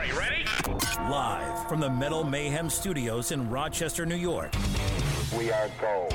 Are you ready? Live from the Metal Mayhem Studios in Rochester, New York. We are gold.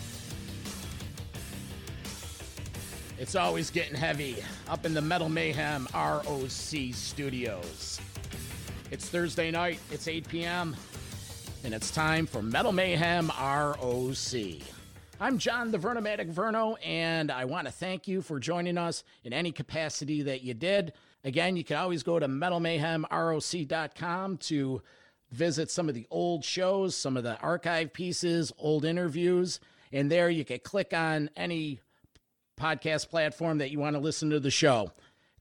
It's always getting heavy up in the Metal Mayhem ROC studios. It's Thursday night, it's 8 p.m., and it's time for Metal Mayhem ROC. I'm John the Vernomatic Verno, and I want to thank you for joining us in any capacity that you did. Again, you can always go to metalmayhemroc.com to visit some of the old shows, some of the archive pieces, old interviews, and there you can click on any podcast platform that you want to listen to the show.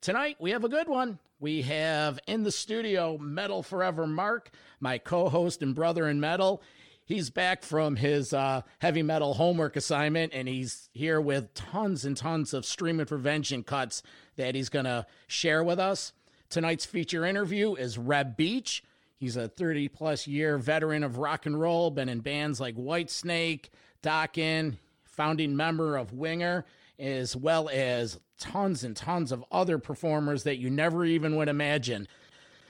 Tonight, we have a good one. We have in the studio Metal Forever Mark, my co host and brother in metal. He's back from his uh, heavy metal homework assignment, and he's here with tons and tons of Streaming for Vengeance cuts that he's going to share with us. Tonight's feature interview is Reb Beach. He's a 30 plus year veteran of rock and roll, been in bands like Whitesnake, Dokken, founding member of Winger, as well as tons and tons of other performers that you never even would imagine.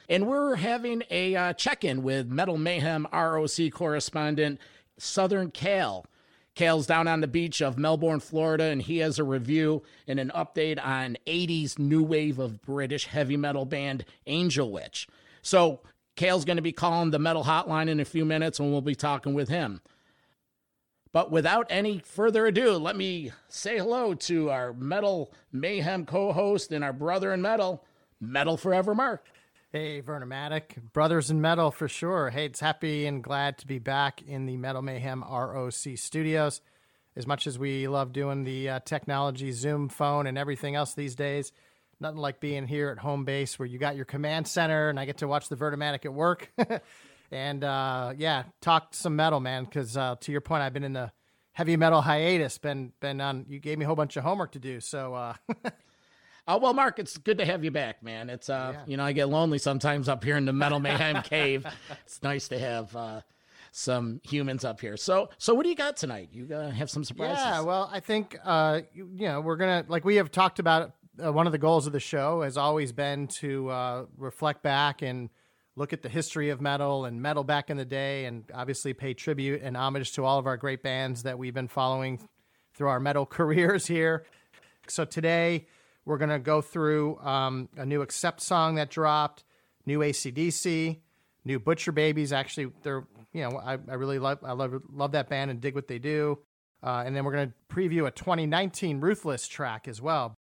And we're having a uh, check in with Metal Mayhem ROC correspondent Southern Cal. Cal's down on the beach of Melbourne, Florida, and he has a review and an update on 80s new wave of British heavy metal band Angel Witch. So, Cal's going to be calling the metal hotline in a few minutes, and we'll be talking with him. But without any further ado, let me say hello to our Metal Mayhem co host and our brother in metal, Metal Forever Mark. Hey, Vernomatic, brothers in metal for sure. Hey, it's happy and glad to be back in the Metal Mayhem ROC studios. As much as we love doing the uh, technology, Zoom phone, and everything else these days, nothing like being here at home base where you got your command center and I get to watch the Vernomatic at work. and uh, yeah, talk some metal, man. Because uh, to your point, I've been in the heavy metal hiatus. Been been on. You gave me a whole bunch of homework to do, so. Uh, Oh well, Mark, it's good to have you back, man. It's uh, yeah. you know, I get lonely sometimes up here in the Metal Mayhem Cave. It's nice to have uh, some humans up here. So, so what do you got tonight? You uh, have some surprises? Yeah, well, I think uh, you, you know we're gonna like we have talked about. Uh, one of the goals of the show has always been to uh, reflect back and look at the history of metal and metal back in the day, and obviously pay tribute and homage to all of our great bands that we've been following through our metal careers here. So today we're going to go through um, a new Accept song that dropped, new ACDC, new Butcher Babies. Actually, they're you know I, I really love I love love that band and dig what they do. Uh, and then we're going to preview a 2019 Ruthless track as well.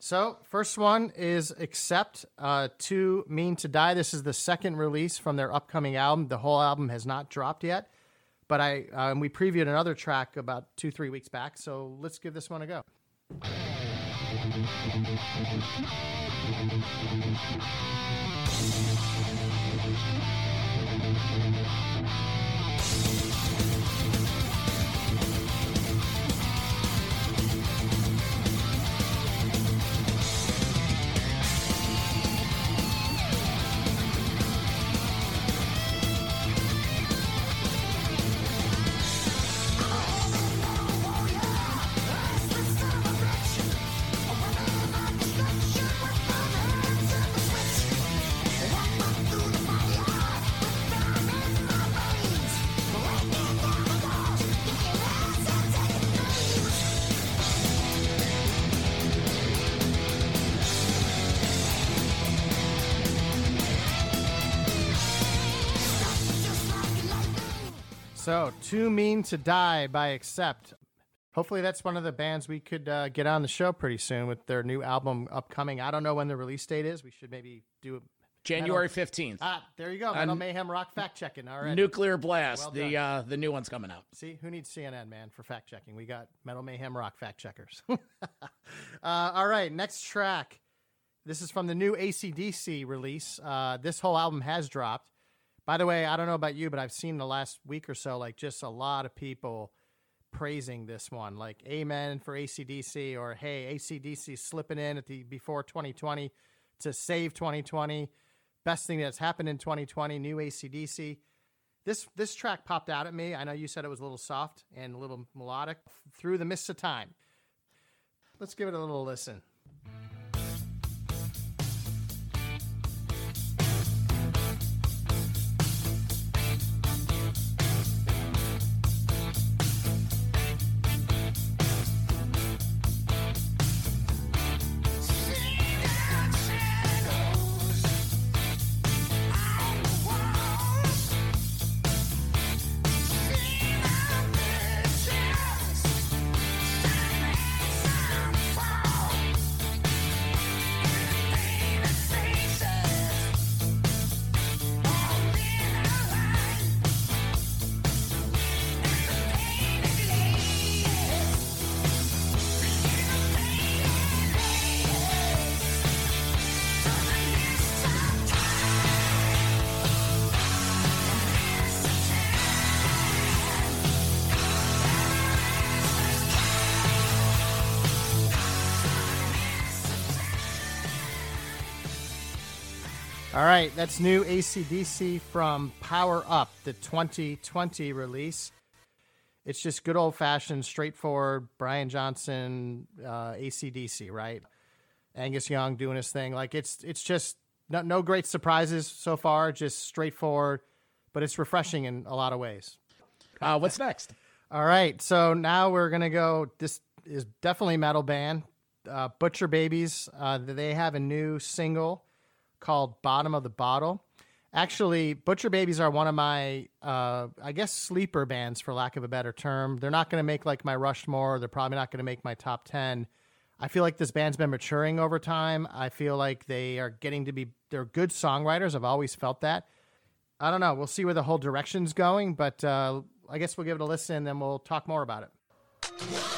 So first one is Accept uh, Too Mean to Die. This is the second release from their upcoming album. The whole album has not dropped yet, but I uh, we previewed another track about two three weeks back. So let's give this one a go. So, Too Mean to Die by Accept. Hopefully, that's one of the bands we could uh, get on the show pretty soon with their new album upcoming. I don't know when the release date is. We should maybe do it. January fifteenth. Ah, there you go. Metal Mayhem Rock fact checking. All right. Nuclear Blast. Well the uh, the new one's coming out. See, who needs CNN, man, for fact checking? We got Metal Mayhem Rock fact checkers. uh, all right, next track. This is from the new ACDC release. Uh, this whole album has dropped By the way, I don't know about you, but I've seen the last week or so, like just a lot of people praising this one, like "Amen" for ACDC, or "Hey, ACDC slipping in at the before 2020 to save 2020." Best thing that's happened in 2020, new ACDC. This this track popped out at me. I know you said it was a little soft and a little melodic. Through the mists of time. Let's give it a little listen. All right, that's new ACDC from Power Up, the 2020 release. It's just good old fashioned, straightforward Brian Johnson uh, ACDC, right? Angus Young doing his thing. Like it's it's just no, no great surprises so far, just straightforward, but it's refreshing in a lot of ways. Uh, what's next? All right, so now we're gonna go. This is definitely metal band, uh, Butcher Babies. Uh, they have a new single called Bottom of the Bottle. Actually, Butcher Babies are one of my, uh, I guess, sleeper bands, for lack of a better term. They're not going to make like my Rushmore. They're probably not going to make my top 10. I feel like this band's been maturing over time. I feel like they are getting to be, they're good songwriters. I've always felt that. I don't know. We'll see where the whole direction's going, but uh, I guess we'll give it a listen and then we'll talk more about it.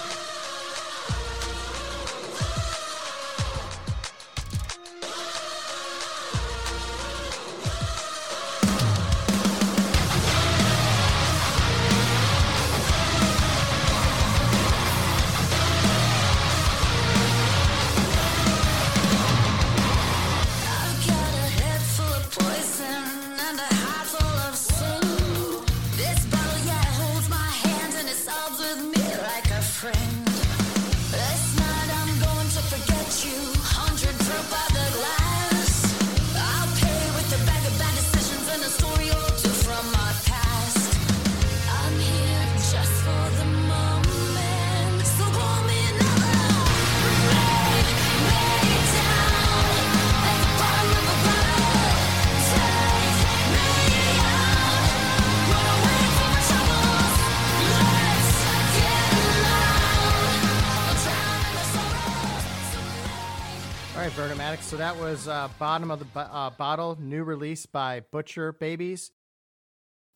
That was uh, bottom of the uh, bottle, new release by Butcher Babies.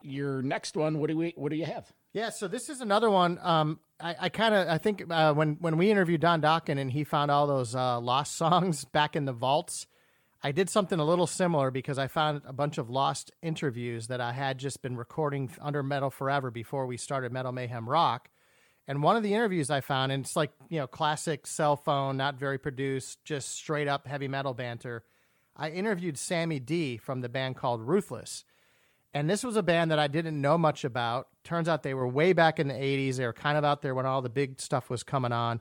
Your next one, what do we? What do you have? Yeah, so this is another one. Um, I, I kind of I think uh, when when we interviewed Don Dokken and he found all those uh, lost songs back in the vaults, I did something a little similar because I found a bunch of lost interviews that I had just been recording under Metal Forever before we started Metal Mayhem Rock. And one of the interviews I found, and it's like, you know, classic cell phone, not very produced, just straight up heavy metal banter. I interviewed Sammy D from the band called Ruthless. And this was a band that I didn't know much about. Turns out they were way back in the 80s. They were kind of out there when all the big stuff was coming on.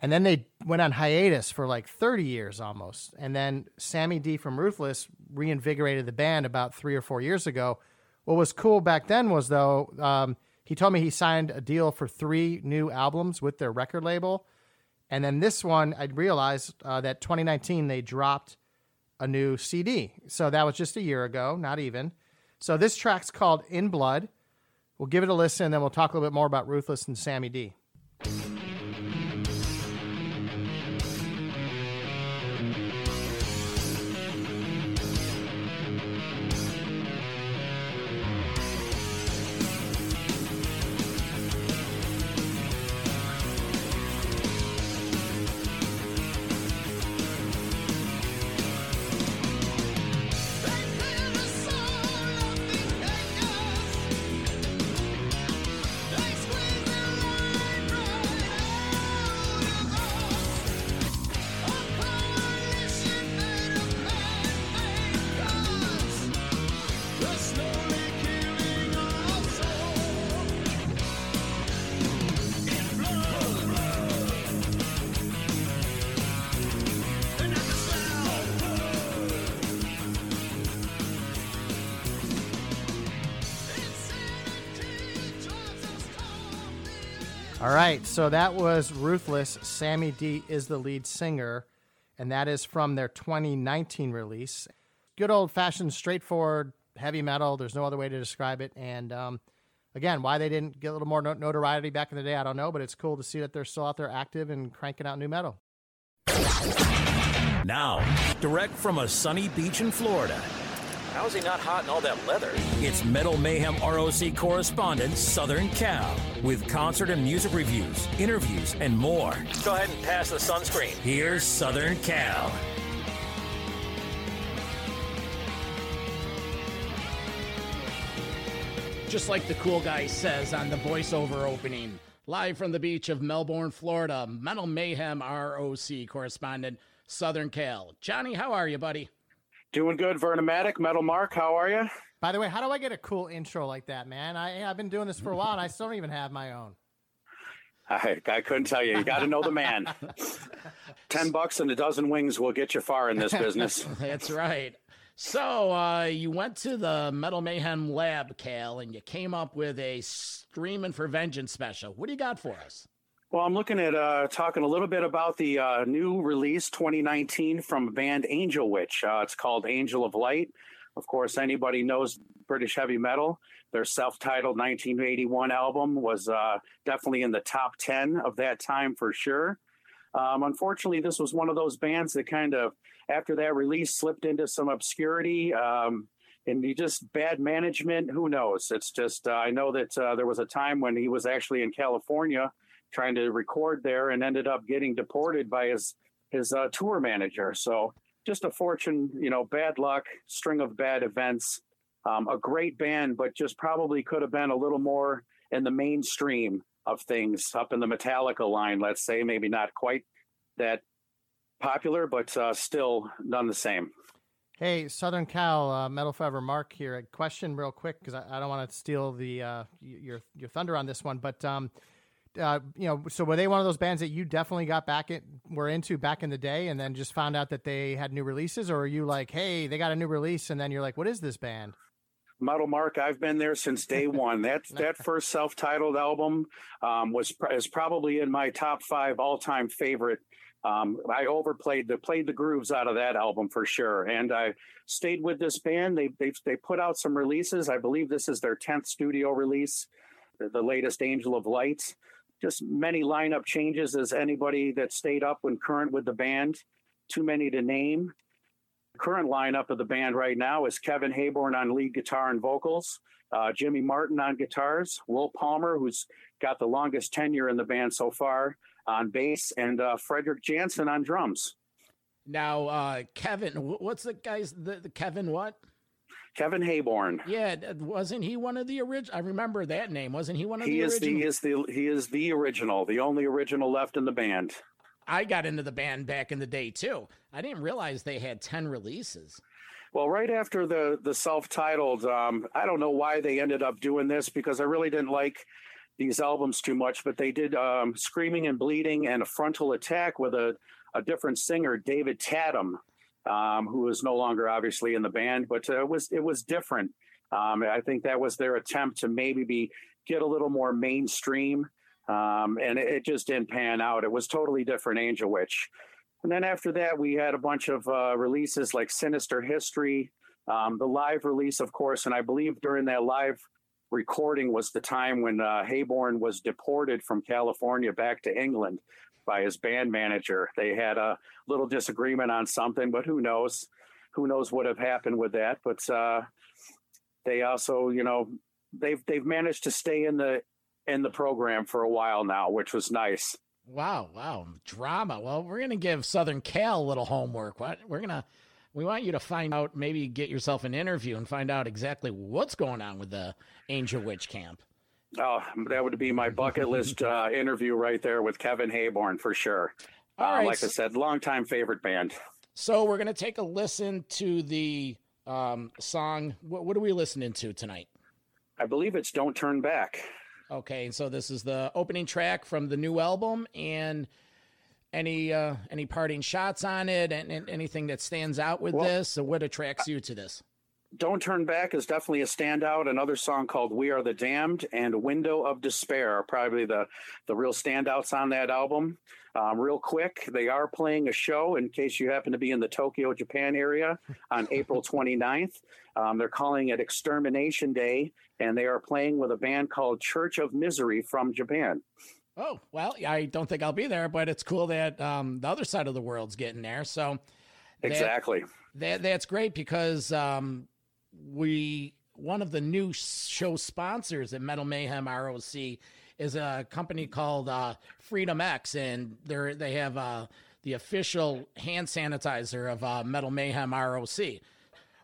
And then they went on hiatus for like 30 years almost. And then Sammy D from Ruthless reinvigorated the band about three or four years ago. What was cool back then was, though, um, he told me he signed a deal for three new albums with their record label. And then this one, I realized uh, that 2019 they dropped a new CD. So that was just a year ago, not even. So this track's called In Blood. We'll give it a listen, and then we'll talk a little bit more about Ruthless and Sammy D. All right, so that was Ruthless. Sammy D is the lead singer, and that is from their 2019 release. Good old fashioned, straightforward heavy metal. There's no other way to describe it. And um, again, why they didn't get a little more notoriety back in the day, I don't know, but it's cool to see that they're still out there active and cranking out new metal. Now, direct from a sunny beach in Florida. How's he not hot in all that leather? It's Metal Mayhem ROC correspondent Southern Cal with concert and music reviews, interviews, and more. Go ahead and pass the sunscreen. Here's Southern Cal. Just like the cool guy says on the voiceover opening, live from the beach of Melbourne, Florida, Metal Mayhem ROC correspondent Southern Cal. Johnny, how are you, buddy? Doing good, Vernomatic. Metal Mark, how are you? By the way, how do I get a cool intro like that, man? I, I've been doing this for a while and I still don't even have my own. I, I couldn't tell you. You got to know the man. Ten bucks and a dozen wings will get you far in this business. That's right. So uh, you went to the Metal Mayhem lab, Cal, and you came up with a Screaming for Vengeance special. What do you got for us? Well, I'm looking at uh, talking a little bit about the uh, new release 2019 from band Angel Witch. Uh, it's called Angel of Light. Of course, anybody knows British heavy metal. Their self-titled 1981 album was uh, definitely in the top 10 of that time for sure. Um, unfortunately, this was one of those bands that kind of, after that release, slipped into some obscurity. Um, and you just bad management. Who knows? It's just uh, I know that uh, there was a time when he was actually in California trying to record there and ended up getting deported by his his uh, tour manager. So just a fortune, you know, bad luck, string of bad events. Um, a great band, but just probably could have been a little more in the mainstream of things, up in the Metallica line, let's say, maybe not quite that popular, but uh, still none the same. Hey, Southern Cal, uh, Metal Forever Mark here. A question, real quick, because I, I, don't want to steal the uh, your your thunder on this one, but um, uh, you know, so were they one of those bands that you definitely got back in, were into back in the day, and then just found out that they had new releases, or are you like, hey, they got a new release, and then you're like, what is this band? Metal Mark, I've been there since day one. That that first self-titled album um, was is probably in my top five all-time favorite. Um, I overplayed the played the grooves out of that album for sure, and I stayed with this band. They they they put out some releases. I believe this is their tenth studio release, the, the latest Angel of Light just many lineup changes as anybody that stayed up when current with the band. Too many to name. The current lineup of the band right now is Kevin Heybourne on lead guitar and vocals, uh, Jimmy Martin on guitars, Will Palmer, who's got the longest tenure in the band so far, on bass, and uh, Fredrik Jansson on drums. Now, uh, Kevin, what's the guy's the, the Kevin what? Kevin Heybourne. Yeah, wasn't he one of the original? I remember that name. Wasn't he one of he the is original? The, he is the he is the original, the only original left in the band. I got into the band back in the day too. I didn't realize they had ten releases. Well, right after the the self-titled, um, I don't know why they ended up doing this because I really didn't like these albums too much, but they did um, "Screaming and Bleeding" and a frontal attack with a a different singer, David Tattum um, who is no longer obviously in the band, but uh, it was it was different. Um, I think that was their attempt to maybe be get a little more mainstream, um, and it, it, just didn't pan out. It was totally different, Angel Witch. And then after that, we had a bunch of uh, releases like Sinister History, um, the live release, of course, and I believe during that live recording was the time when uh, Heybourne was deported from California back to England by his band manager. They had a little disagreement on something, but who knows? Who knows what have happened with that? But uh, they also, you know, they've they've managed to stay in the in the program for a while now, which was nice. Wow, wow, drama. Well, we're gonna give Southern Cal a little homework. What we're gonna we want you to find out, maybe get yourself an interview and find out exactly what's going on with the Angel Witch Camp. Oh, that would be my bucket list uh, interview right there with Kevin Heybourne for sure. All uh, right, like I said, longtime favorite band. So we're gonna take a listen to the um, song. What, what are we listening to tonight? I believe it's "Don't Turn Back." Okay, and so this is the opening track from the new album, and any uh, any parting shots on it, and, and anything that stands out with well, this. So what attracts you to this? Don't Turn Back is definitely a standout. Another song called We Are the Damned and Window of Despair are probably the, the real standouts on that album. Um, real quick, they are playing a show in case you happen to be in the Tokyo, Japan area on April 29th. Um, they're calling it Extermination Day, and they are playing with a band called Church of Misery from Japan. Oh, well, I don't think I'll be there, but it's cool that um, the other side of the world's getting there. So, that, exactly. That, that's great because um, we one of the new show sponsors at Metal Mayhem ROC is a company called uh, Freedom X, and they they have uh, the official hand sanitizer of uh, Metal Mayhem ROC.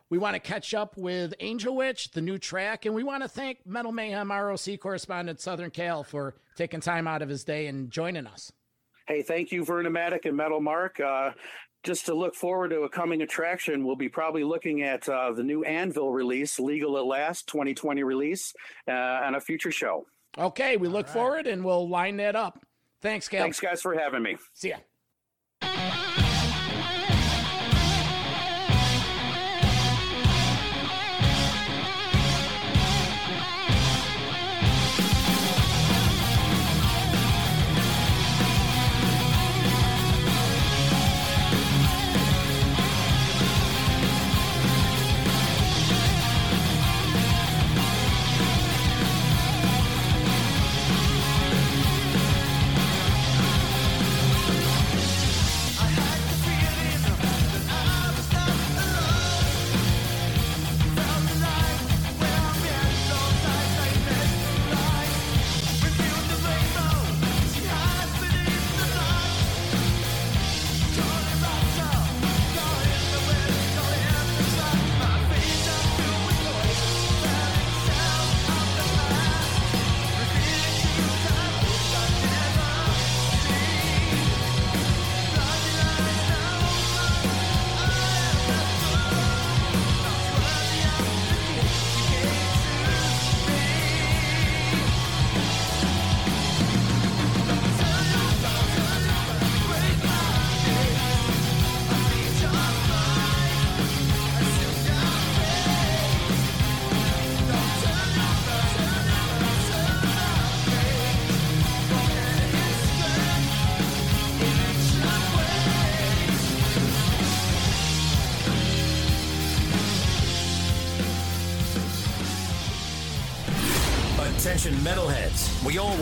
We want to catch up with Angel Witch, the new track, and we want to thank Metal Mayhem ROC correspondent Southern Cal for taking time out of his day and joining us. Hey, thank you, Vernomatic and Metal Mark. Uh, just to look forward to a coming attraction, we'll be probably looking at uh, the new Anvil release, Legal at Last 2020 release, uh, and a future show. Okay, we look right. forward and we'll line that up. Thanks, Cal. Thanks, guys, for having me. See ya.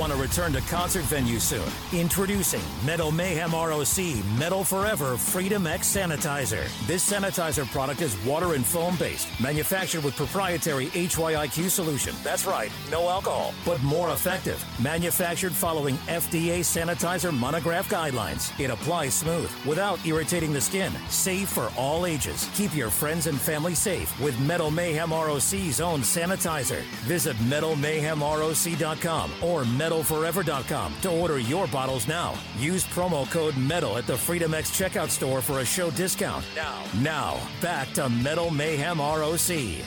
Want to return to concert venues soon. Introducing Metal Mayhem ROC Metal Forever Freedom X Sanitizer. This sanitizer product is water and foam based, manufactured with proprietary HYIQ solution. That's right, no alcohol, but more effective. Manufactured following FDA sanitizer monograph guidelines. It applies smooth without irritating the skin. Safe for all ages. Keep your friends and family safe with Metal Mayhem ROC's own sanitizer. Visit metalmayhemroc.com or or metalforever.com to order your bottles now. Use promo code METAL at the Freedom X checkout store for a show discount. Now, now, back to Metal Mayhem ROC.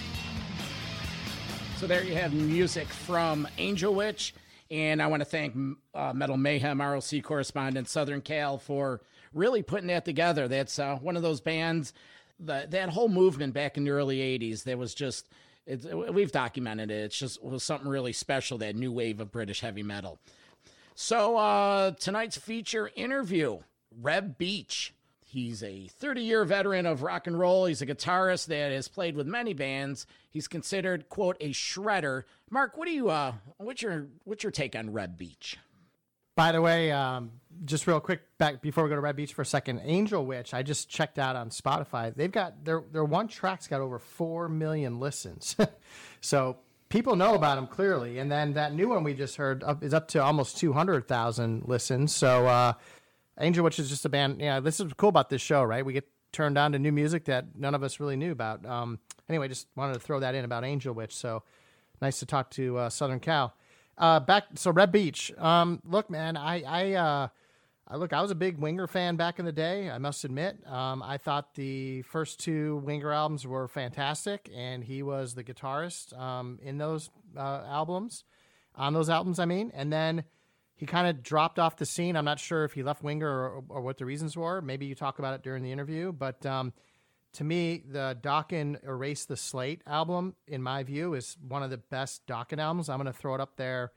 So there you have music from Angel Witch. And I want to thank uh, Metal Mayhem ROC correspondent Southern Cal for really putting that together. That's uh, one of those bands, the, that whole movement back in the early 80s, that was just it's, we've documented it. It's just it was something really special, that new wave of British heavy metal. So, uh, tonight's feature interview Reb Beach. He's a 30 year veteran of rock and roll. He's a guitarist that has played with many bands. He's considered, quote, a shredder. Mark, what do you, uh, what's your, what's your take on Reb Beach? By the way, um, just real quick back before we go to Reb Beach for a second, Angel Witch. I just checked out on Spotify. They've got their their one track's got over four million listens, so people know about them clearly. And then that new one we just heard up, is up to almost two hundred thousand listens. So uh, Angel Witch is just a band. Yeah, this is cool about this show, right? We get turned on to new music that none of us really knew about. Um, anyway, just wanted to throw that in about Angel Witch. So nice to talk to uh, Southern Cal. Uh, back so Reb Beach. Um, look, man, I I uh, I look, I was a big Winger fan back in the day. I must admit, um, I thought the first two Winger albums were fantastic, and he was the guitarist um, in those uh, albums, on those albums. I mean, and then he kind of dropped off the scene. I'm not sure if he left Winger or, or, what the reasons were. Maybe you talk about it during the interview, but um, to me, the Dokken Erase the Slate album, in my view, is one of the best Dokken albums. I'm going to throw it up there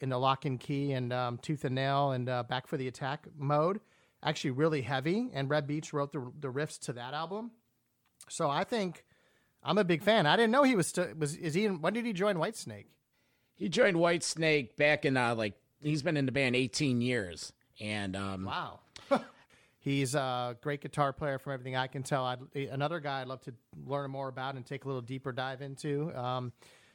in the lock and key and um, tooth and nail and uh, back for the attack mode. Actually, really heavy. And Reb Beach wrote the, the riffs to that album. So I think I'm a big fan. I didn't know he was st- was is he in, when did he join Whitesnake? He joined Whitesnake back in uh, like he's been in the band 18 years, and um, wow, he's a great guitar player from everything I can tell. I'd, another guy I'd love to learn more about and take a little deeper dive into. Um,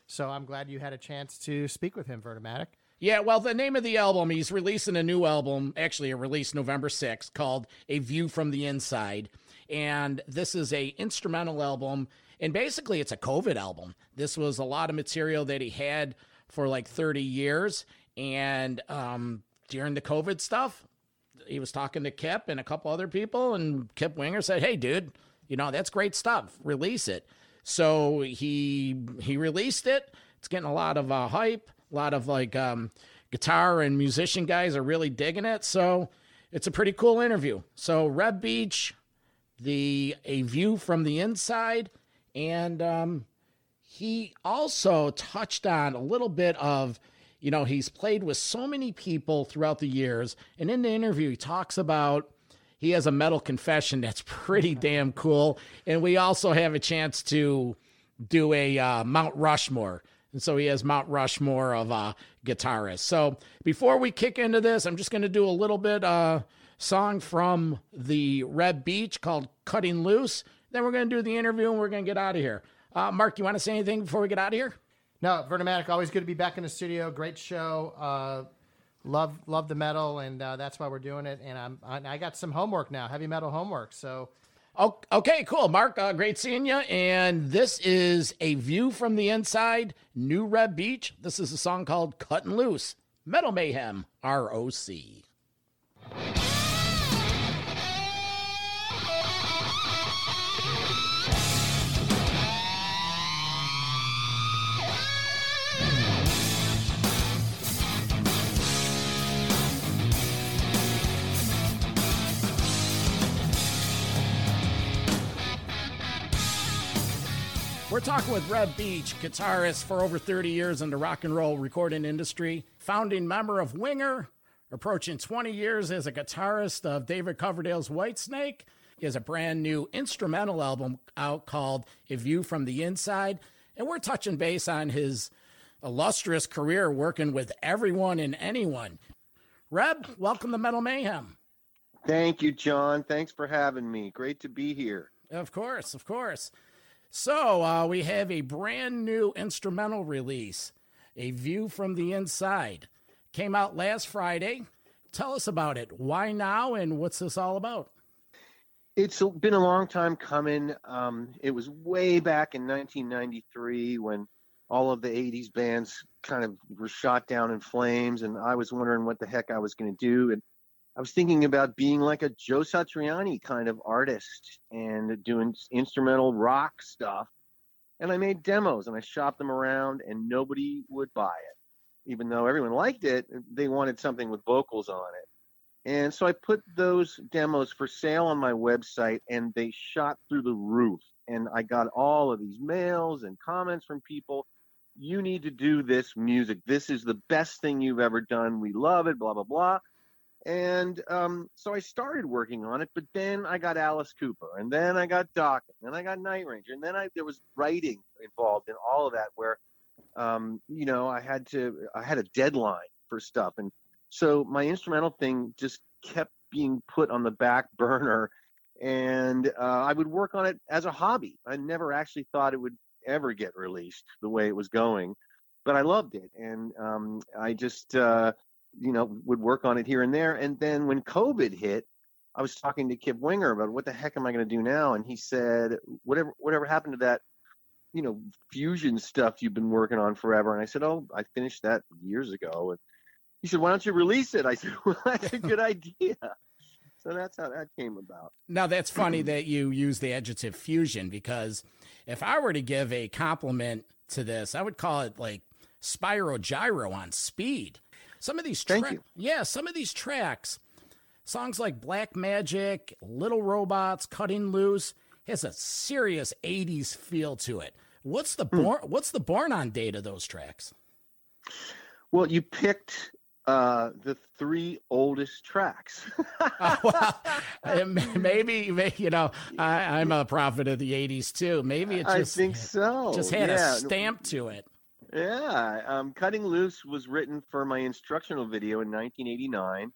so I'm glad you had a chance to speak with him, Vernomatic. Yeah, well, the name of the album, he's releasing a new album, actually, a release November 6th called A View from the Inside. And this is a instrumental album. And basically, it's a COVID album. This was a lot of material that he had for like 30 years. And um, during the COVID stuff, he was talking to Kip and a couple other people, and Kip Winger said, "Hey, dude, you know that's great stuff. Release it." So he he released it. It's getting a lot of uh, hype. A lot of like um, guitar and musician guys are really digging it. So it's a pretty cool interview. So Reb Beach, the a view from the inside, and um, he also touched on a little bit of you know, he's played with so many people throughout the years. And in the interview, he talks about he has a metal confession that's pretty damn cool. And we also have a chance to do a uh, Mount Rushmore. And so he has Mount Rushmore of uh, guitarists. So before we kick into this, I'm just going to do a little bit uh, song from the Reb Beach called Cutting Loose. Then we're going to do the interview and we're going to get out of here. Uh, Mark, you want to say anything before we get out of here? No, Vernomatic, always good to be back in the studio. Great show. Uh, love love the metal, and uh, that's why we're doing it. And I'm I, I got some homework now, heavy metal homework. So. Okay, cool. Mark, uh, great seeing you. And this is A View from the Inside, New Reb Beach. This is a song called Cutting Loose, Metal Mayhem, ROC. We're talking with Reb Beach, guitarist for over 30 years in the rock and roll recording industry, founding member of Winger, approaching 20 years as a guitarist of David Coverdale's Whitesnake. He has a brand new instrumental album out called A View from the Inside. And we're touching base on his illustrious career working with everyone and anyone. Reb, welcome to Metal Mayhem. Thank you, John. Thanks for having me. Great to be here. Of course, of course. So uh, we have a brand new instrumental release, A View from the Inside. Came out last Friday. Tell us about it. Why now, and what's this all about? It's been a long time coming. Um, it was way back in 1993 when all of the 80s bands kind of were shot down in flames, and I was wondering what the heck I was going to do. And I was thinking about being like a Joe Satriani kind of artist and doing instrumental rock stuff. And I made demos and I shopped them around and nobody would buy it. Even though everyone liked it, they wanted something with vocals on it. And so I put those demos for sale on my website and they shot through the roof. And I got all of these mails and comments from people. You need to do this music. This is the best thing you've ever done. We love it, blah, blah, blah. And um, so I started working on it, but then I got Alice Cooper, and then I got Doc, and then I got Night Ranger, and then I there was writing involved in all of that, where um, you know I had to I had a deadline for stuff, and so my instrumental thing just kept being put on the back burner, and uh, I would work on it as a hobby. I never actually thought it would ever get released the way it was going, but I loved it, and um, I just uh, you know, would work on it here and there. And then when COVID hit, I was talking to Kip Winger about what the heck am I going to do now? And he said, whatever, whatever happened to that, you know, fusion stuff you've been working on forever. And I said, oh, I finished that years ago. And he said, why don't you release it? I said, well, that's a good idea. So that's how that came about. Now that's funny that you use the adjective fusion because if I were to give a compliment to this, I would call it like Spyro Gyra on speed. Some of these tracks, yeah, some of these tracks, songs like Black Magic, Little Robots, Cutting Loose, has a serious 80s feel to it. What's the born what's the born on date of those tracks? Well, you picked uh, the three oldest tracks. well, maybe, maybe, you know, I, am a prophet of the '80s too. Maybe it just I think so. Just had yeah. a stamp to it. Yeah, um, "Cutting Loose" was written for my instructional video in 1989.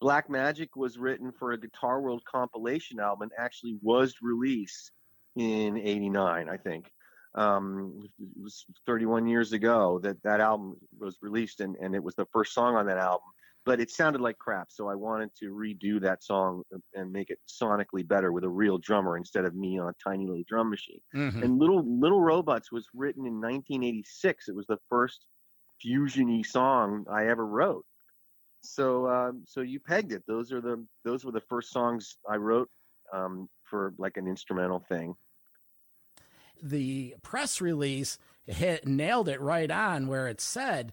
Black Magic was written for a Guitar World compilation album. Actually, was released in '89, I think um, it was 31 years ago that that album was released and, and it was the first song on that album but it sounded like crap so i wanted to redo that song and make it sonically better with a real drummer instead of me on a tiny little drum machine. Mhm. and little little robots was written in 1986 it was the first fusiony song i ever wrote. So um, so you pegged it. Those are the those were the first songs i wrote um, for like an instrumental thing. The press release hit nailed it right on where it said,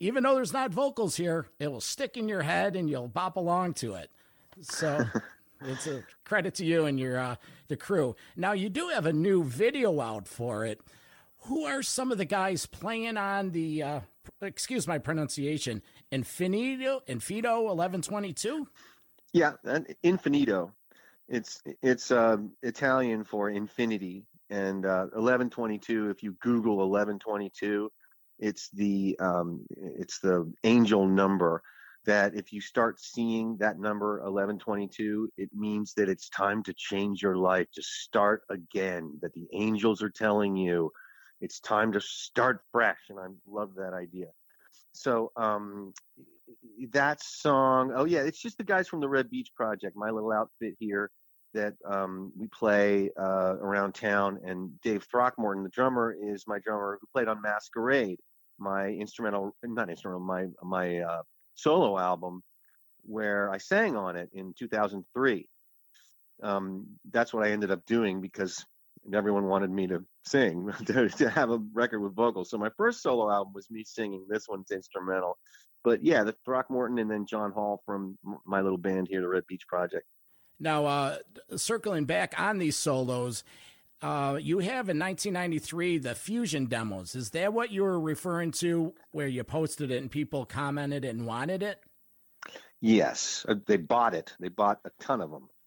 even though there's not vocals here, it will stick in your head and you'll bop along to it. So it's a credit to you and your uh, the crew. Now you do have a new video out for it. Who are some of the guys playing on the? Uh, excuse my pronunciation. Infinito, Infido, eleven twenty two. Yeah, infinito. It's it's um, Italian for infinity, and uh, 1122. If you Google 1122, it's the um, it's the angel number. That if you start seeing that number 1122, it means that it's time to change your life, to start again. That the angels are telling you it's time to start fresh, and I love that idea. So um, that song, oh yeah, it's just the guys from the Reb Beach Project, my little outfit here that um, we play uh, around town. And Dave Throckmorton, the drummer, is my drummer who played on Masquerade, my instrumental, not instrumental, my my uh, solo album, where I sang on it in 2003. Um, that's what I ended up doing because everyone wanted me to sing, to, to have a record with vocals. So my first solo album was me singing. This one's instrumental. But yeah, the Throckmorton and then John Hall from my little band here, the Reb Beach Project. Now, uh, circling back on these solos, uh, you have in 1993 the fusion demos. Is that what you were referring to, where you posted it and people commented and wanted it? Yes, uh, they bought it. They bought a ton of them.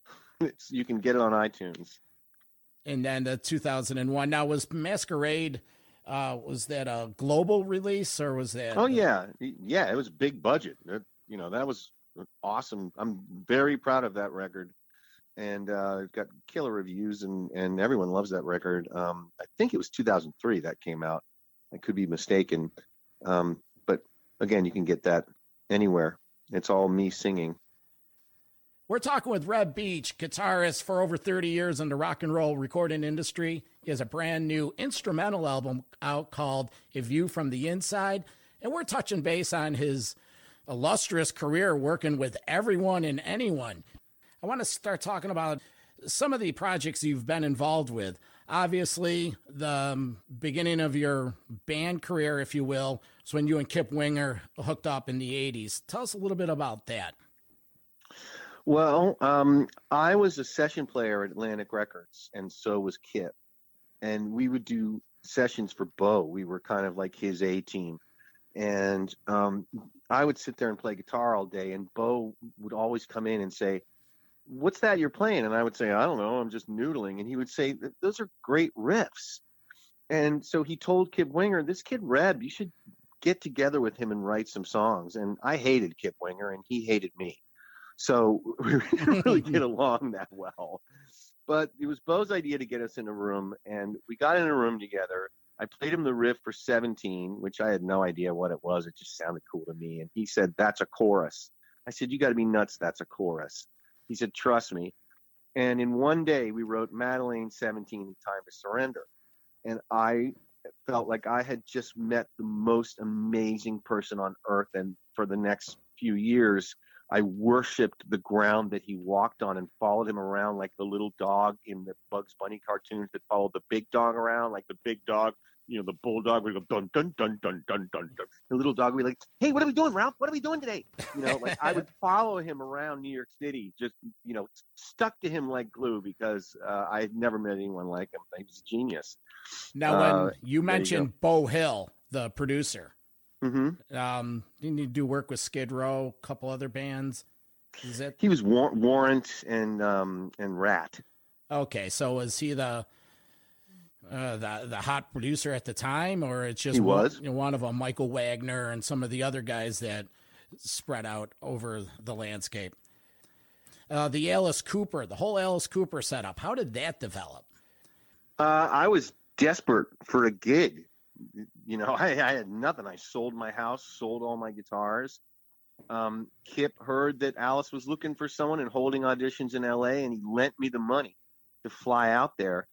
It's, you can get it on iTunes. And then the 2001. Now, was Masquerade? Uh, was that a global release or was that? Oh yeah, yeah. It was big budget. It- you know that was awesome. I'm very proud of that record, and uh, got killer reviews, and and everyone loves that record. Um, I think it was 2003 that came out. I could be mistaken, um, but again, you can get that anywhere. It's all me singing. We're talking with Reb Beach, guitarist for over 30 years in the rock and roll recording industry. He has a brand new instrumental album out called A View from the Inside. And we're touching base on his illustrious career working with everyone and anyone. I want to start talking about some of the projects you've been involved with. Obviously, the um, beginning of your band career, if you will, is when you and Kip Winger hooked up in the 80s. Tell us a little bit about that. Well, um, I was a session player at Atlantic Records, and so was Kip. And we would do sessions for Beau. We were kind of like his A team. And um, I would sit there and play guitar all day, and Beau would always come in and say, What's that you're playing? And I would say, I don't know, I'm just noodling. And he would say, Those are great riffs. And so he told Kip Winger, This kid Reb, you should get together with him and write some songs. And I hated Kip Winger, and he hated me. So we didn't really get along that well. But it was Beau's idea to get us in a room, and we got in a room together. I played him the riff for 17, which I had no idea what it was. It just sounded cool to me. And he said, That's a chorus. I said, You got to be nuts. That's a chorus. He said, Trust me. And in one day, we wrote Madalaine 17 Time to Surrender. And I felt like I had just met the most amazing person on earth. And for the next few years, I worshipped the ground that he walked on and followed him around like the little dog in the Bugs Bunny cartoons that followed the big dog around, like the big dog you know, the bulldog would go dun dun dun dun dun dun dun. The little dog would be like, "Hey, what are we doing, Ralph? What are we doing today?" You know, like I would follow him around New York City, just you know, stuck to him like glue because uh, I had never met anyone like him. He was a genius. Now, when Uh, you you mentioned Beau Hill, the producer, hmm um, didn't you do work with Skid Row, a couple other bands? Is it He was War- Warrant and um and Ratt. okay? So was he the uh, the the hot producer at the time, or it's just He one- was. you know, one of them, Michael Wagner, and some of the other guys that spread out over the landscape? Uh, the Alice Cooper, the whole Alice Cooper setup. How did that develop? Uh, I was desperate for a gig. You know, I, I had nothing. I sold my house, sold all my guitars. Um, Kip heard that Alice was looking for someone and holding auditions in LA, and he lent me the money to fly out there.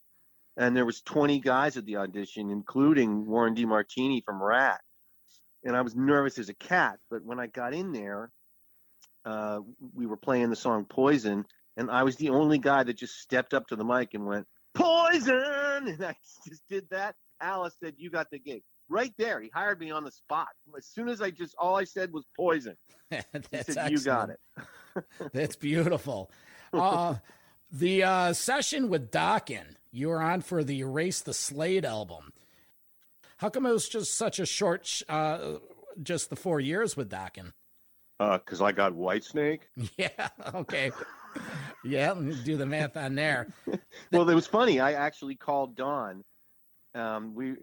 And there was 20 guys at the audition, including Warren DeMartini from Ratt. And I was nervous as a cat, but when I got in there, uh, we were playing the song Poison, and I was the only guy that just stepped up to the mic and went, Poison! And I just did that. Alice said, You got the gig. Right there. He hired me on the spot. As soon as I just, all I said was poison. He said, You got it. That's beautiful. Uh, the uh, session with Dokken, you were on for the Erase the Slate album. How come it was just such a short, sh- uh, just the four years with Dokken? Because Uh, I got Whitesnake. Yeah, okay. Yeah, let me do the math on there. well, it was funny. I actually called Don. Um, we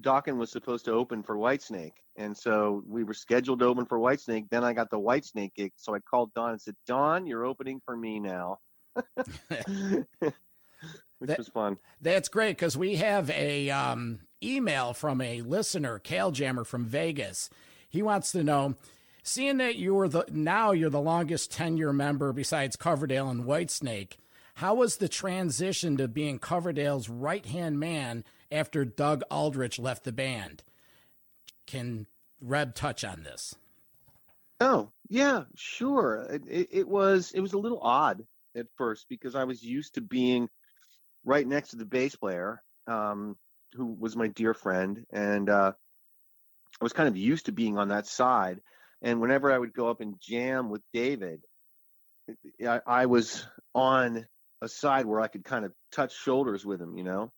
Dokken was supposed to open for Whitesnake, and so we were scheduled to open for Whitesnake. Then I got the Whitesnake gig, so I called Don and said, "Don, you're opening for me now," which That- was fun. That's great because we have a um, email from a listener, Cal Jammer from Vegas. He wants to know, seeing that you were the now you're the longest tenure member besides Coverdale and Whitesnake, how was the transition to being Coverdale's right hand man after Doug Aldrich left the band? Can Reb touch on this? Oh, yeah, sure. It, it, it was it was a little odd at first because I was used to being right next to the bass player, um, who was my dear friend, and uh, I was kind of used to being on that side. And whenever I would go up and jam with David, I, I was on a side where I could kind of touch shoulders with him, you know.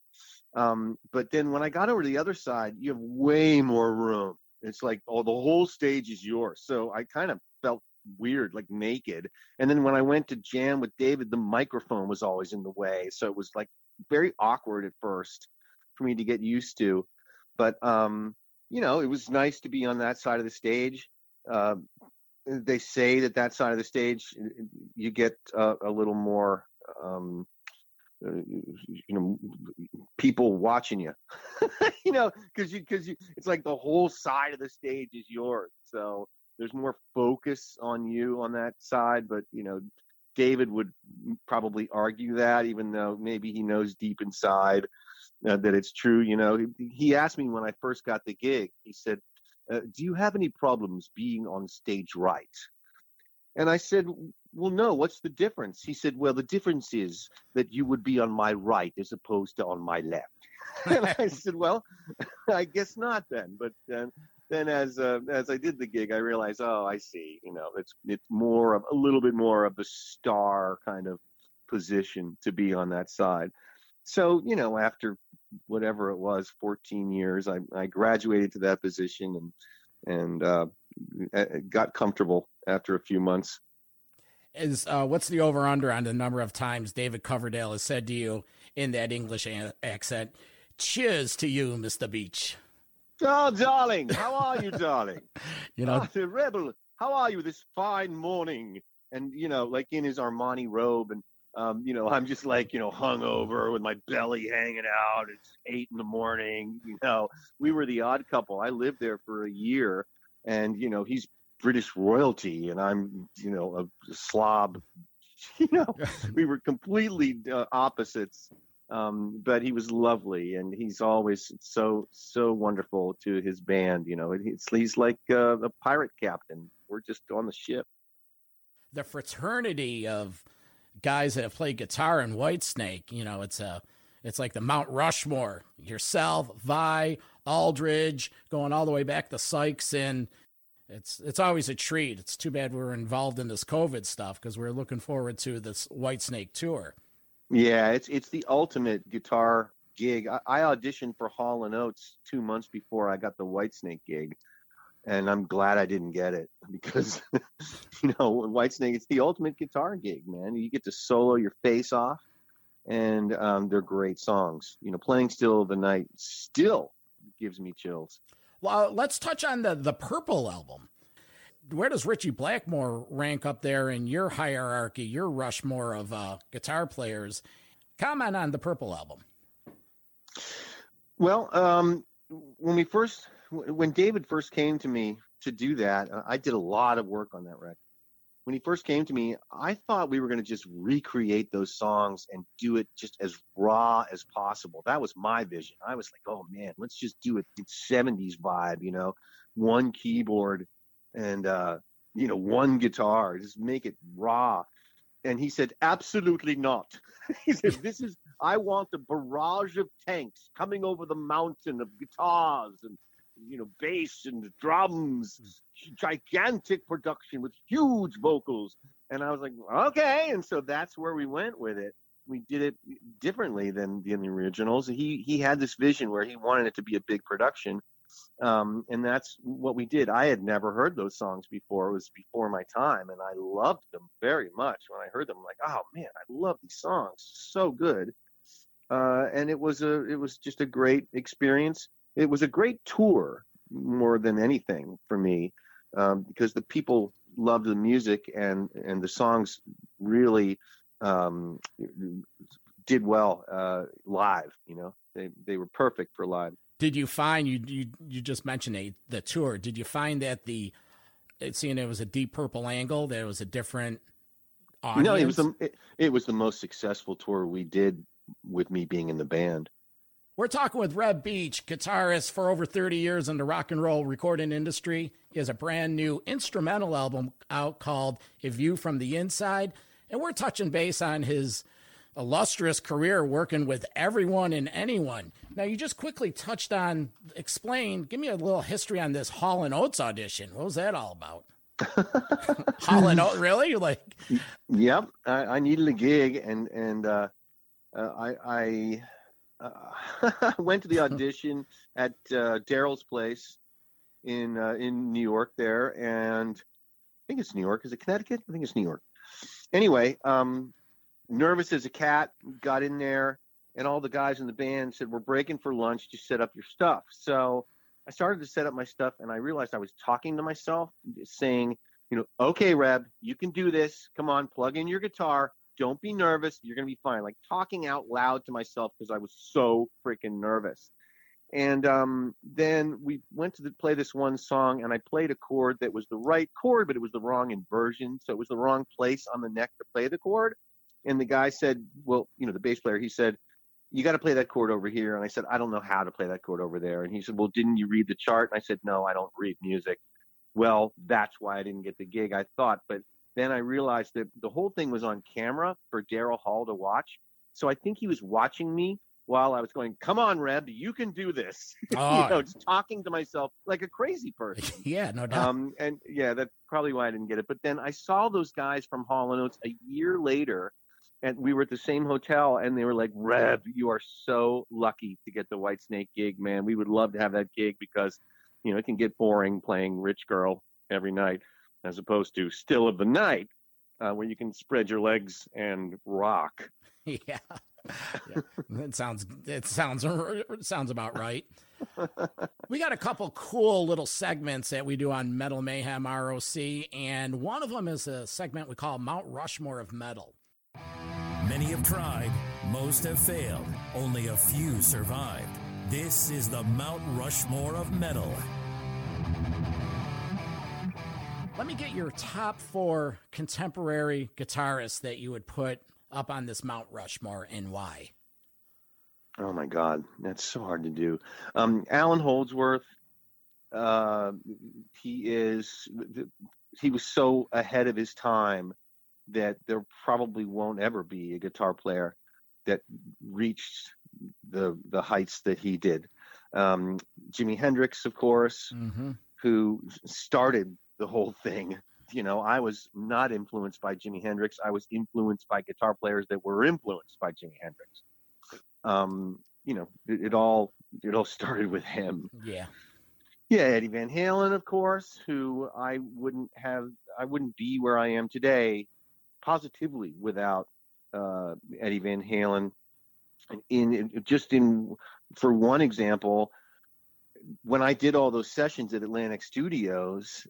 Um, but then when I got over to the other side, you have way more room. It's like, oh, the whole stage is yours. So I kind of felt weird, like naked. And then when I went to jam with David, the microphone was always in the way. So it was like very awkward at first for me to get used to. But, um, you know, it was nice to be on that side of the stage. Uh, they say that that side of the stage, you get uh, a little more, um, uh, you know, people watching you, you know, because you because you it's like the whole side of the stage is yours. So there's more focus on you on that side. But you know, David would probably argue that, even though maybe he knows deep inside uh, that it's true. You know, he, he asked me when I first got the gig. He said, uh, "Do you have any problems being on stage right?" And I said, well, no, what's the difference? He said, well, the difference is that you would be on my right as opposed to on my left. and I said, well, I guess not then. But then, then as uh, as I did the gig, I realized, oh, I see. You know, it's it's more of a little bit more of the star kind of position to be on that side. So you know, after whatever it was, 14 years, I, I graduated to that position and and uh, got comfortable after a few months is uh, what's the over under on the number of times David Coverdale has said to you in that English a- accent, "Cheers to you, Mister Beach." Oh, darling, how are you, darling? You know, oh, the rebel, how are you this fine morning? And you know, like in his Armani robe, and um, you know, I'm just like you know, hungover with my belly hanging out. It's eight in the morning. You know, we were the odd couple. I lived there for a year, and you know, he's British royalty, and I'm, you know, a slob. You know, we were completely uh, opposites. Um, but he was lovely, and he's always so so wonderful to his band. You know, he's like uh, a pirate captain. We're just on the ship. the fraternity of guys that have played guitar in Whitesnake. You know, it's a it's like the Mount Rushmore. Yourself, Vai, Aldrich, going all the way back to Sykes, and it's it's always a treat. It's too bad we're involved in this COVID stuff because we're looking forward to this Whitesnake tour. Yeah, it's it's the ultimate guitar gig. I, I auditioned for Hall and Oates two months before I got the Whitesnake gig, and I'm glad I didn't get it because you know Whitesnake it's the ultimate guitar gig, man. You get to solo your face off, and um, they're great songs. You know, playing "Still the Night" still gives me chills. Well, let's touch on the the Purple album. Where does Ritchie Blackmore rank up there in your hierarchy, your Rushmore of uh, guitar players? Comment on the Purple album. Well, um, when we first, when David first came to me to do that, uh, I did a lot of work on that record. When he first came to me, I thought we were going to just recreate those songs and do it just as raw as possible. That was my vision. I was like, oh man, let's just do it 70s vibe, you know, one keyboard and, uh, you know, one guitar, just make it raw. And he said, absolutely not. he said, this is I want a barrage of tanks coming over the mountain of guitars and you know bass and drums, gigantic production with huge vocals. And I was like, okay. And so that's where we went with it. We did it differently than, than the originals. He he had this vision where he wanted it to be a big production um, and that's what we did. I had never heard those songs before. It was before my time, and I loved them very much. When I heard them, I'm like, oh man, I love these songs, so good. Uh, and it was a, it was just a great experience. It was a great tour more than anything for me, um, because the people loved the music and and the songs really um, did well uh, live. You know, they they were perfect for live did you find you you you just mentioned a, the tour? Did you find that the it seeing it was a deep purple angle that it was a different audience? No, it was the it, it was the most successful tour we did with me being in the band. We're talking with Reb Beach, guitarist for over 30 years in the rock and roll recording industry. He has a brand new instrumental album out called A View from the Inside. And we're touching base on his illustrious career working with everyone and anyone. Now, you just quickly touched on, explain, give me a little history on this Hall and Oates audition. What was that all about? Hall and Oates, really? Like, yep. I, I, needed a gig, and and uh, uh, I I uh, went to the audition at uh, Daryl's place in uh, in New York there, and I think it's New York. Is it Connecticut? I think it's New York. Anyway, um, nervous as a cat, got in there, and all the guys in the band said, We're breaking for lunch, just set up your stuff. So I started to set up my stuff, and I realized I was talking to myself, saying, You know, okay, Reb, you can do this. Come on, plug in your guitar. Don't be nervous. You're going to be fine. Like talking out loud to myself because I was so freaking nervous. And um, then we went to the, play this one song, and I played a chord that was the right chord, but it was the wrong inversion. So it was the wrong place on the neck to play the chord. And the guy said, well, you know, the bass player, he said, you got to play that chord over here. And I said, I don't know how to play that chord over there. And he said, well, didn't you read the chart? And I said, no, I don't read music. Well, that's why I didn't get the gig, I thought. But then I realized that the whole thing was on camera for Daryl Hall to watch. So I think he was watching me while I was going, come on, Reb, you can do this. Oh. you know, just talking to myself like a crazy person. yeah, no doubt. Um, and yeah, that's probably why I didn't get it. But then I saw those guys from Hall and Oates a year later and we were at the same hotel and they were like reb you are so lucky to get the Whitesnake gig man. We would love to have that gig because you know it can get boring playing rich girl every night as opposed to still of the night uh, where you can spread your legs and rock. Yeah, yeah. that sounds it sounds it sounds about right. We got a couple cool little segments that we do on metal mayhem roc and one of them is a segment we call mount rushmore of metal Many have tried, most have failed, only a few survived. This is the Mount Rushmore of metal. Let me get your top four contemporary guitarists that you would put up on this Mount Rushmore and why. Oh my God, that's so hard to do. Um, Allan Holdsworth, uh, he is he was so ahead of his time that there probably won't ever be a guitar player that reached the the heights that he did. Um, Jimi Hendrix, of course, Mm-hmm. who started the whole thing. You know, I was not influenced by Jimi Hendrix. I was influenced by guitar players that were influenced by Jimi Hendrix. Um, you know, it, it all it all started with him. Yeah. Yeah, Eddie Van Halen, of course, who I wouldn't have, I wouldn't be where I am today, positively without uh, Eddie Van Halen. In, in just in, for one example, when I did all those sessions at Atlantic Studios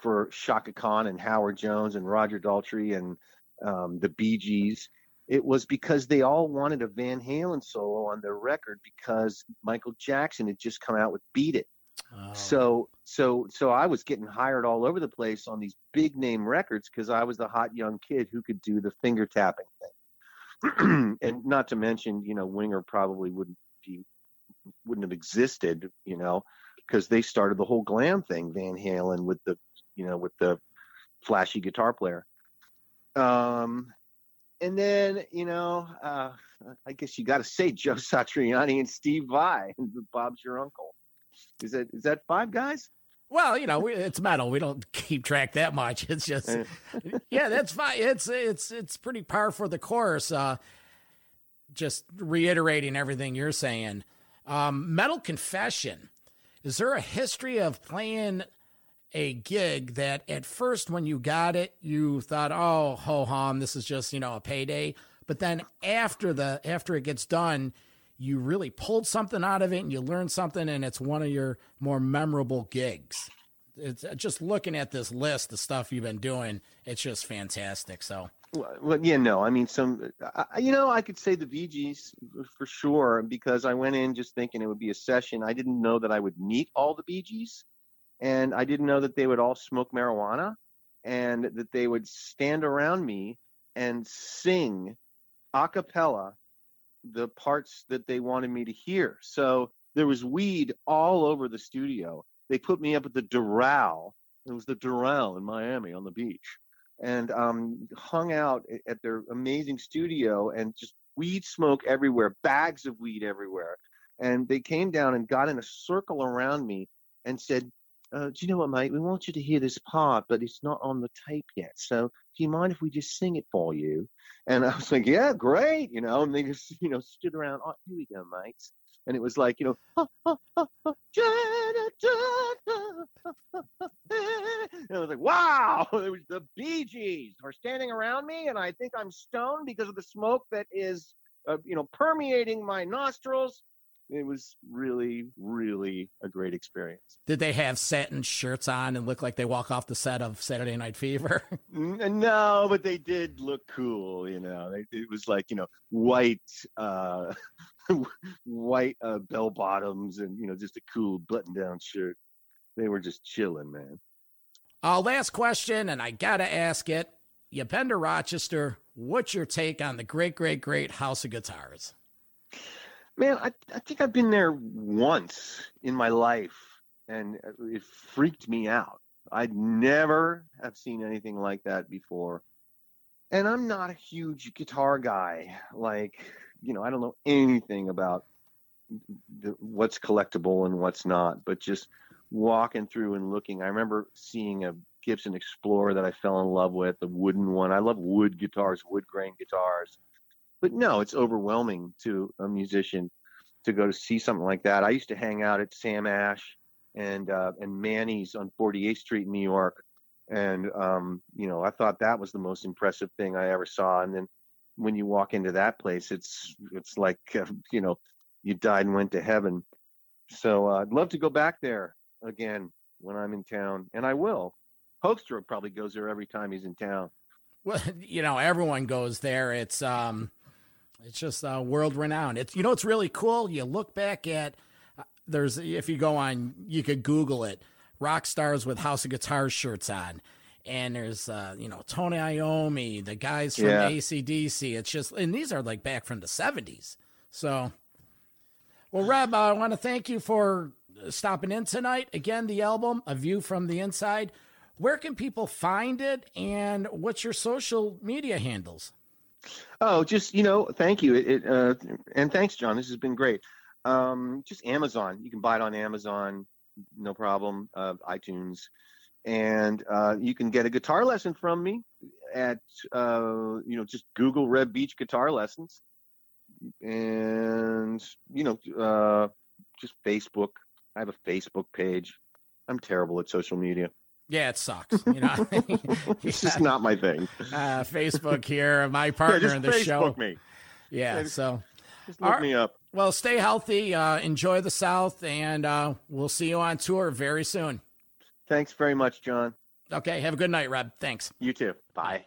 for Chaka Khan and Howard Jones and Roger Daltrey and um, the Bee Gees, it was because they all wanted a Van Halen solo on their record because Michael Jackson had just come out with Beat It. Oh. So so so I was getting hired all over the place on these big name records because I was the hot young kid who could do the finger tapping thing. and not to mention, you know, Winger probably wouldn't be wouldn't have existed, you know, because they started the whole glam thing, Van Halen with the you know, with the flashy guitar player. Um and then, you know, uh I guess you gotta say Joe Satriani and Steve Vai Bob's your uncle. Is that is that five guys? Well, you know, we, it's metal. We don't keep track that much. It's just, yeah, that's fine. It's it's it's pretty par for the course. Uh, just reiterating everything you're saying. Um, metal confession. Is there a history of playing a gig that at first when you got it you thought, oh ho hum, this is just you know a payday, but then after the after it gets done, you really pulled something out of it and you learned something and it's one of your more memorable gigs. It's uh, just looking at this list, the stuff you've been doing, it's just fantastic. So, Well, yeah, no, I mean, some, I, you know, I could say the Gees for sure because I went in just thinking it would be a session. I didn't know that I would meet all the Gees, and I didn't know that they would all smoke marijuana, and that they would stand around me and sing a cappella the parts that they wanted me to hear. So there was weed all over the studio. They put me up at the Doral. It was the Doral in Miami on the beach and um, hung out at their amazing studio and just weed smoke everywhere, bags of weed everywhere. And they came down and got in a circle around me and said, uh, Do you know what, mate? We want you to hear this part, but it's not on the tape yet. So do you mind if we just sing it for you? And I was like, Yeah, great. You know, and they just, you know, stood around, Oh, here we go, mates. And it was like, you know, "Ah, ah, ah, ah, and I was like, wow, it was the Bee Gees are standing around me, and I think I'm stoned because of the smoke that is, uh, you know, permeating my nostrils. It was really, really a great experience. did they have satin shirts on and look like they walk off the set of Saturday Night Fever? No, but they did look cool, you know. It was like, you know, white, uh, white uh, bell bottoms, and you know, just a cool button-down shirt. They were just chilling, man. Uh, last question, and I gotta ask it. You've been to Rochester. What's your take on the great, great, great House of Guitars? Man, I, I think I've been there once in my life, and it freaked me out. I'd never have seen anything like that before. And I'm not a huge guitar guy. Like, you know, I don't know anything about the, what's collectible and what's not, but just walking through and looking. I remember seeing a Gibson Explorer that I fell in love with, the wooden one. I love wood guitars, wood grain guitars but no, it's overwhelming to a musician to go to see something like that. I used to hang out at Sam Ash and uh, and Manny's on 48th Street in New York, and um, you know I thought that was the most impressive thing I ever saw. And then when you walk into that place, it's it's like uh, you know you died and went to heaven. So uh, I'd love to go back there again when I'm in town, and I will. Hoekstra probably goes there every time he's in town. Well, you know, everyone goes there. It's um, it's just uh, world renowned. It's you know, it's really cool. You look back at uh, there's if you go on, you could Google it. Rock stars with House of Guitars shirts on. And there's, uh, you know, Tony Iommi, the guys from Yeah. ACDC. It's just, and these are like back from the 70s. So, well, Reb, I want to thank you for stopping in tonight. Again, the album, A View from the Inside. Where can people find it and what's your social media handles? Oh, just you know, thank you. It, it uh, and thanks, John. This has been great. Um, just Amazon. You can buy it on Amazon, no problem. Uh, iTunes, and uh, you can get a guitar lesson from me at uh, you know just Google Reb Beach guitar lessons, and you know uh, just Facebook. I have a Facebook page. I'm terrible at social media. Yeah, it sucks. You know, it's just not my thing. Uh, Facebook here, my partner yeah, in the Facebook show. Me. Yeah, yeah, so just look me up. Well, stay healthy. Uh, enjoy the South, and uh, we'll see you on tour very soon. Thanks very much, John. Okay, have a good night, Rob. Thanks. You too. Bye.